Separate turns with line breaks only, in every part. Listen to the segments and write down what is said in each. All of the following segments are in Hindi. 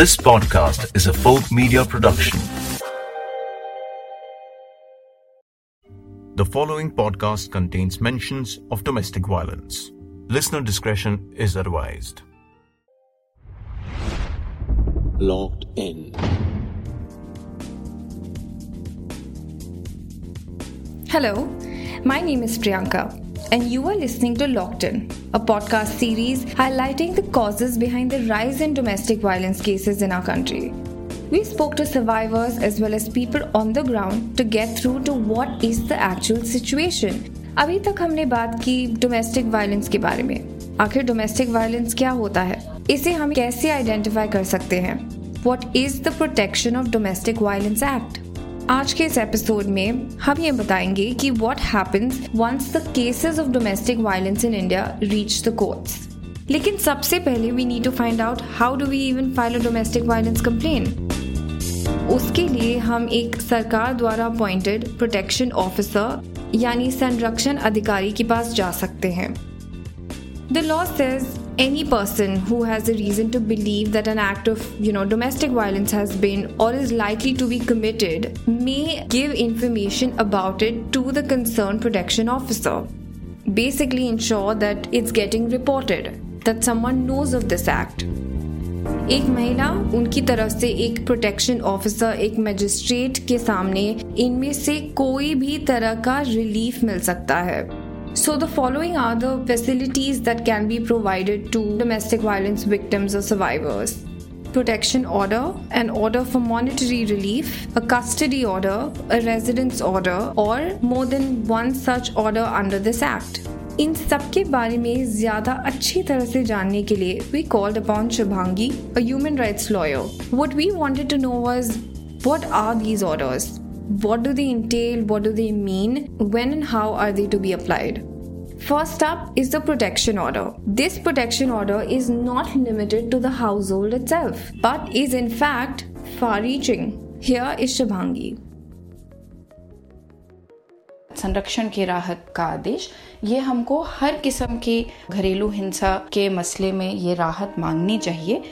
This podcast is a folk media production. The following podcast contains mentions of domestic violence. Listener discretion is advised.
Locked in.
Hello, my name is Priyanka, and you are listening to Locked In, a podcast series highlighting the causes behind the rise in domestic violence cases in our country. We spoke to survivors as well as people on the ground to get through to what is the actual situation. अभी तक हमने बात की डोमेस्टिक वायलेंस के बारे में आखिर डोमेस्टिक वायलेंस क्या होता है इसे हम कैसे आइडेंटिफाई कर सकते हैं what is the protection of domestic violence act आज के इस एपिसोड में हम ये बताएँगे कि what happens once the cases of domestic violence in India reach the courts लेकिन सबसे पहले we need to find out how do we even file a domestic violence complaint उसके लिए हम एक सरकार द्वारा अपॉइंटेड प्रोटेक्शन ऑफिसर यानी संरक्षण अधिकारी के पास जा सकते हैं। The law says any person who has a reason to believe that an act of you know domestic violence has been or is likely to be committed may give information about it to the concerned protection officer basically ensure that it's getting reported that someone knows of this act एक महिला उनकी तरफ़ से एक प्रोटेक्शन ऑफिसर एक मजिस्ट्रेट के सामने इनमें से कोई भी तरह का रिलीफ मिल सकता है So, the following are the facilities that can be provided to domestic violence victims or survivors protection order, an order for monetary relief, a custody order, a residence order, or more than one such order under this act. इन सब के बारे में ज्यादा अच्छी तरह से जानने के लिए we called upon Shubhangi a human rights lawyer what we wanted to know was what are these orders what do they entail? What do they mean? When and how are they to be applied? First up is the protection order. This protection order is not limited to the household itself, but is in fact far reaching. Here is Shubhangi.
संरक्षण की राहत का आदेश ये हमको हर किस्म की घरेलू हिंसा के मसले में ये राहत मांगनी चाहिए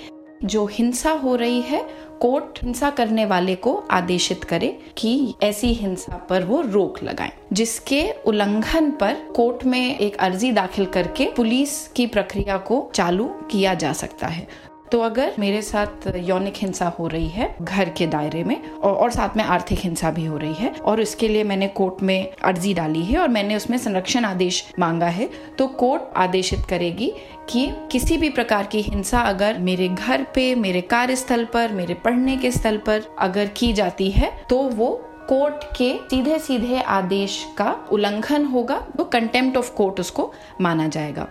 जो हिंसा हो रही है, कोर्ट हिंसा करने वाले को आदेशित करे कि ऐसी हिंसा पर वो रोक लगाए, जिसके उल्लंघन पर कोर्ट में एक अर्जी दाखिल करके पुलिस की प्रक्रिया को चालू किया जा सकता है। तो अगर मेरे साथ यौनिक हिंसा हो रही है घर के दायरे में और, और साथ में आर्थिक हिंसा भी हो रही है और इसके लिए मैंने कोर्ट में अर्जी डाली है और मैंने उसमें संरक्षण आदेश मांगा है तो कोर्ट आदेशित करेगी कि किसी भी प्रकार की हिंसा अगर मेरे घर पे मेरे कार्यस्थल पर मेरे पढ़ने के स्थल पर अगर की जाती है तो वो कोर्ट के सीधे सीधे आदेश का उल्लंघन होगा वो कंटेम्प्ट ऑफ़ कोर्ट उसको माना जाएगा।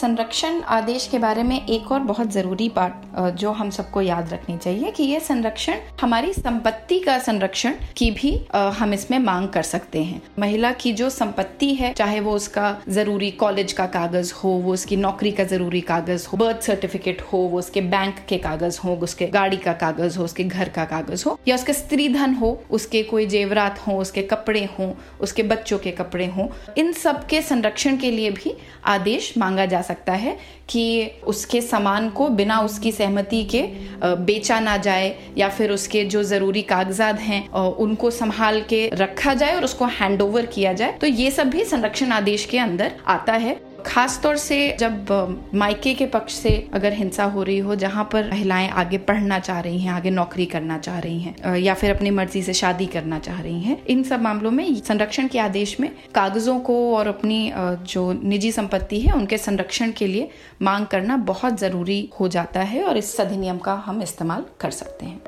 संरक्षण आदेश के बारे में एक और बहुत ज़रूरी बात जो हम सबको याद रखनी चाहिए कि ये संरक्षण, हमारी संपत्ति का संरक्षण की भी हम इसमें मांग कर सकते हैं। महिला की जो संपत्ति है, चाहे वो उसका ज़रूरी कॉलेज का कागज़ हो, वो उसकी नौकरी का ज़रूरी कागज़ हो बर्थ सर्टिफिकेट हो, वो उसके बैंक के कागज़ हो, उसके गाड़ी का कागज़ हो, उसके घर का कागज़ हो, या उसके स्त्री धन हो, उसके कोई जेवरात हो, उसके कपड़े हों, उसके बच्चों के कपड़े हों, इन सब के संरक्षण के लिए भी आदेश मांगा जा सकता है कि उसके सामान को बिना उसकी सहमति के बेचा ना जाए या फिर उसके जो ज़रूरी कागजात हैं उनको संभाल के रखा जाए और उसको हैंड ओवर किया जाए। तो ये सब भी संरक्षण आदेश के अंदर आता है। खास तौर से जब मायके के पक्ष से अगर हिंसा हो रही हो, जहाँ पर महिलाएँ आगे पढ़ना चाह रही हैं, आगे नौकरी करना चाह रही हैं या फिर अपनी मर्ज़ी से शादी करना चाह रही हैं, इन सब मामलों में संरक्षण के आदेश में कागजों को और अपनी जो निजी संपत्ति है, उनके संरक्षण के लिए मांग करना बहुत ज़रूरी हो जाता है और इस अधिनियम का हम इस्तेमाल कर सकते हैं।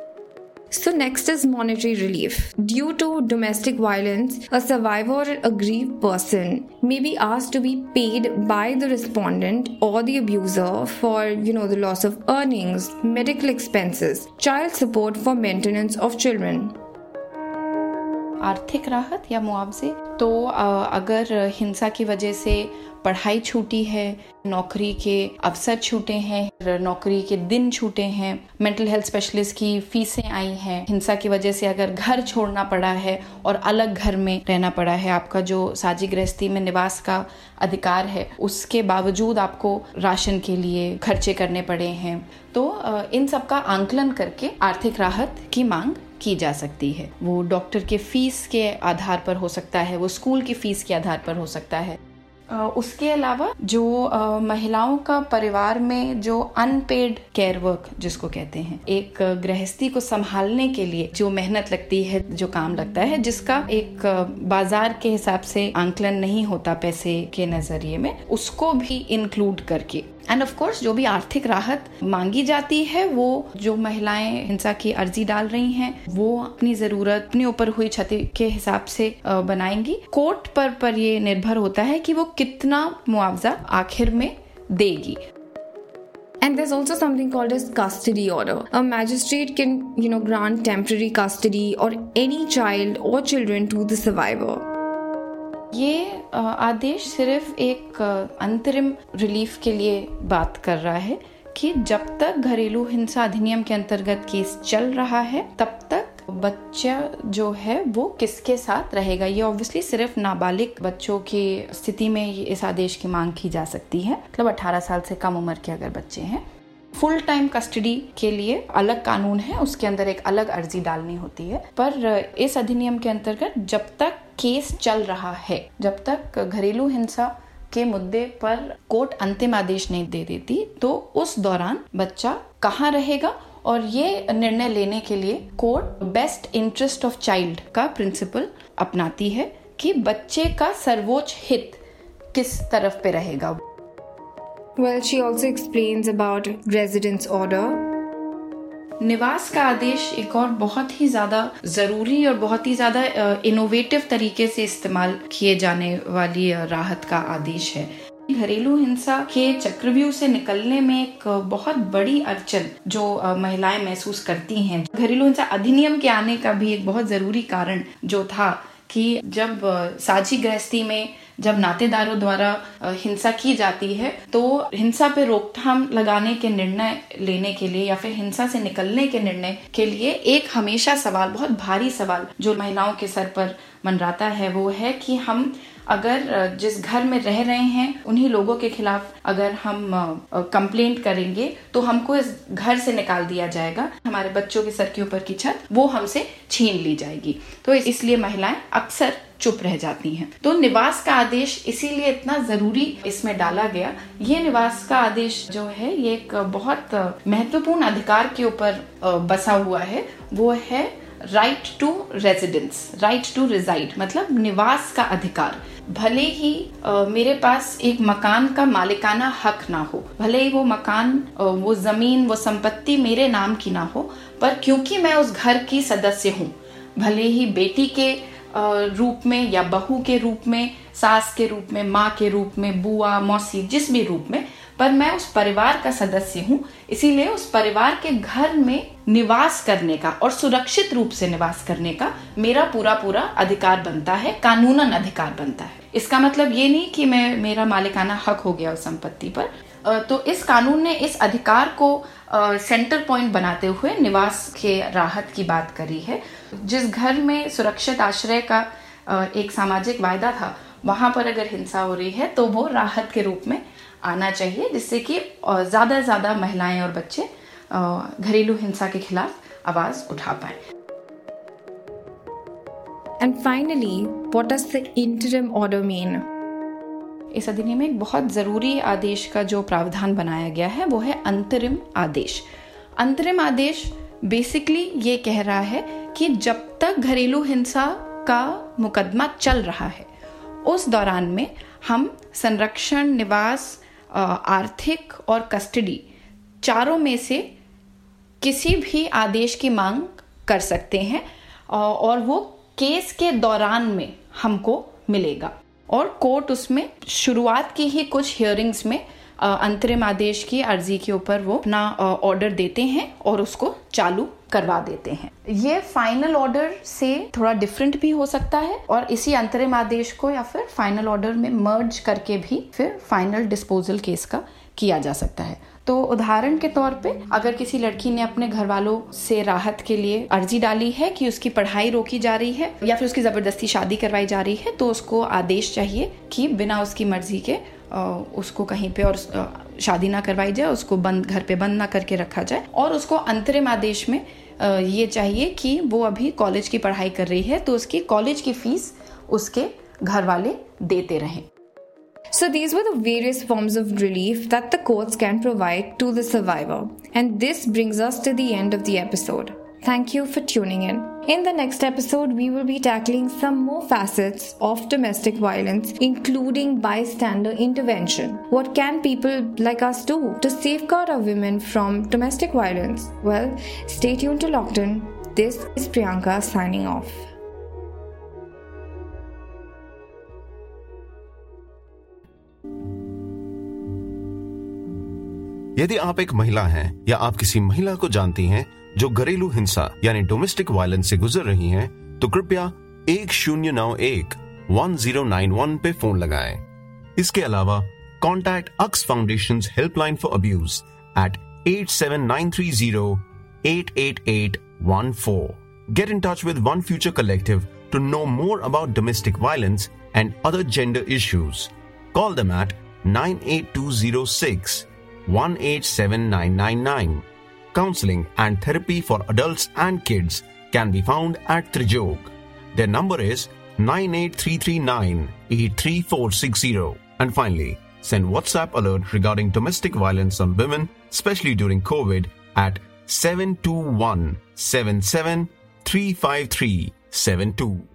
So, next is monetary relief. Due to domestic violence, a survivor or aggrieved person may be asked to be paid by the respondent or the abuser for, you know, the loss of earnings, medical expenses, child support for maintenance of children.
आर्थिक राहत या मुआवजे? तो अगर हिंसा की वजह से पढ़ाई छूटी है, नौकरी के अवसर छूटे हैं, नौकरी के दिन छूटे हैं मेंटल हेल्थ स्पेशलिस्ट की फीसें आई हैं, हिंसा की वजह से अगर घर छोड़ना पड़ा है और अलग घर में रहना पड़ा है, आपका जो साजी गृहस्थी में निवास का अधिकार है, उसके बावजूद आपको राशन के लिए खर्चे करने पड़े हैं। तो इन सब का आंकलन करके आर्थिक राहत की मांग की जा सकती है। वो डॉक्टर के फ़ीस के आधार पर हो सकता है, वो स्कूल की फ़ीस के आधार पर हो सकता है। उसके अलावा जो महिलाओं का परिवार में जो अनपेड केयर वर्क जिसको कहते हैं, एक गृहस्थी को संभालने के लिए जो मेहनत लगती है, जो काम लगता है, जिसका एक बाज़ार के हिसाब से आंकलन नहीं होता पैसे के नज़रिए में, उसको भी इंक्लूड करके एंड ऑफ़ कोर्स जो भी आर्थिक राहत मांगी जाती है वो जो महिलाएँ हिंसा की अर्जी डाल रही हैं वो अपनी ज़रूरत अपने ऊपर हुई क्षति के हिसाब से बनाएँगी कोर्ट पर पर ये निर्भर होता है कि वो कितना मुआवजा आखिर में देगी
And there's also something called as custody order. A magistrate can, you know, grant temporary custody or any child or children to the survivor.
ये आदेश सिर्फ़ एक अंतरिम रिलीफ के लिए बात कर रहा है कि जब तक घरेलू हिंसा अधिनियम के अंतर्गत केस चल रहा है, तब तक बच्चा जो है वो किसके साथ रहेगा? ये ऑब्वियसली सिर्फ़ नाबालिग बच्चों की स्थिति में इस आदेश की मांग की जा सकती है। मतलब 18 साल से कम उम्र के अगर बच्चे हैं। फुल टाइम कस्टडी के लिए अलग कानून है, उसके अंदर एक अलग अर्जी डालनी होती है। पर, इस अधिनियम के अंतर्गत जब तक केस चल रहा है जब तक घरेलू हिंसा के मुद्दे पर कोर्ट अंतिम आदेश नहीं दे देती तो उस दौरान बच्चा कहाँ रहेगा और ये निर्णय लेने के लिए court best interest of child का प्रिंसिपल अपनाती है कि बच्चे का सर्वोच्च हित किस तरफ़ पे रहेगा
Well, she also explains about residence order.
निवास का आदेश एक और बहुत ही ज़्यादा ज़रूरी और बहुत ही ज़्यादा इनोवेटिव तरीके से इस्तेमाल किए जाने वाली राहत का आदेश है। घरेलू हिंसा के चक्रव्यूह से निकलने में एक बहुत बड़ी अड़चन जो महिलाएँ महसूस करती हैं। घरेलू हिंसा अधिनियम के आने का भी एक बहुत ज़रूरी कारण जो था कि जब साझी गृहस्थी में जब नातेदारों द्वारा हिंसा की जाती है तो हिंसा पे रोकथाम लगाने के निर्णय लेने के लिए या फिर हिंसा से निकलने के निर्णय के लिए एक हमेशा सवाल, बहुत भारी सवाल जो महिलाओं के सर पर मनराता है, वो है कि हम अगर जिस घर में रह रहे हैं, उन्हीं लोगों के खिलाफ अगर हम कंप्लेंट करेंगे तो हमको इस घर से निकाल दिया जाएगा। हमारे बच्चों के सर के ऊपर की छत, वो हमसे छीन ली जाएगी। तो इसलिए महिलाएँ अक्सर चुप रह जाती हैं। तो निवास का आदेश इसीलिए इतना ज़रूरी इसमें डाला गया। ये निवास का आदेश जो है, ये एक बहुत महत्वपूर्ण अधिकार के ऊपर बसा हुआ है। वो है right to residence right to reside मतलब निवास का अधिकार। भले ही आ, मेरे पास एक मकान का मालिकाना हक ना हो भले ही वो मकान वो ज़मीन वो संपत्ति मेरे नाम की ना हो पर क्योंकि मैं उस घर की सदस्य हूँ भले ही बेटी के रूप में या बहू के रूप में सास के रूप में माँ के रूप में बुआ मौसी जिस भी रूप में पर मैं उस परिवार का सदस्य हूँ, इसीलिए उस परिवार के घर में निवास करने का और सुरक्षित रूप से निवास करने का मेरा पूरा पूरा अधिकार बनता है, कानूनन अधिकार बनता है। इसका मतलब ये नहीं कि मैं, मेरा मालिकाना हक हो गया उस संपत्ति पर। तो इस कानून ने इस अधिकार को सेंटर पॉइंट बनाते हुए निवास के राहत की बात करी है। जिस घर में सुरक्षित आश्रय का एक सामाजिक वायदा था, वहाँ पर अगर हिंसा हो रही है तो वो राहत के रूप में आना चाहिए जिससे कि ज़्यादा से ज़्यादा महिलाएँ और बच्चे घरेलू हिंसा के खिलाफ आवाज़ उठा पाए।
And finally what does the interim order mean
इस अधिनियम में एक बहुत ज़रूरी आदेश का जो प्रावधान बनाया गया है वो है अंतरिम आदेश। अंतरिम आदेश बेसिकली ये कह रहा है कि जब तक घरेलू हिंसा का मुकदमा चल रहा है उस दौरान में हम संरक्षण निवास आर्थिक और कस्टडी, चारों में से किसी भी आदेश की मांग कर सकते हैं और वो केस के दौरान में हमको मिलेगा। और कोर्ट उसमें शुरुआत की ही कुछ हियरिंग्स में अंतरिम आदेश की अर्जी के ऊपर वो अपना ऑर्डर देते हैं और उसको चालू करवा देते हैं। ये फाइनल ऑर्डर से थोड़ा डिफरेंट भी हो सकता है और इसी अंतरिम आदेश को या फिर फाइनल ऑर्डर में मर्ज करके भी फिर फाइनल डिस्पोजल केस का किया जा सकता है। तो उदाहरण के तौर पे अगर किसी लड़की ने अपने घर वालों से राहत के लिए अर्जी डाली है कि उसकी पढ़ाई रोकी जा रही है या फिर उसकी ज़बरदस्ती शादी करवाई जा रही है तो उसको आदेश चाहिए कि बिना उसकी मर्ज़ी के उसको कहीं पे और शादी ना करवाई जाए उसको बंद घर पे बंद ना करके रखा जाए और उसको अंतरिम आदेश में ये चाहिए कि वो अभी कॉलेज की पढ़ाई कर रही है तो उसकी कॉलेज की फ़ीस उसके घर वाले देते रहें
So, these were the various forms of relief that the courts can provide to the survivor. And this brings us to the end of the episode. Thank you for tuning in. In the next episode, we will be tackling some more facets of domestic violence, including bystander intervention. What can people like us do to safeguard our women from domestic violence? Well, stay tuned to Locked In. This is Priyanka signing off.
यदि आप एक महिला हैं या आप किसी महिला को जानती हैं जो घरेलू हिंसा यानी डोमेस्टिक वायलेंस से गुजर रही हैं, तो कृपया एक शून्य नौ एक वन ज़ीरो नाइन वन पे फ़ोन लगाएँ। इसके अलावा contact Aks foundation helpline for abuse at eight seven nine three zero eight eight eight one four Get in touch with One Future Collective to know more about domestic violence and other gender issues. Call them at 98206 187999. Counseling and therapy for adults and kids can be found at Trijog. Their number is 98339 83460. And finally, send WhatsApp alert regarding domestic violence on women, especially during COVID, at 721 77 353 72.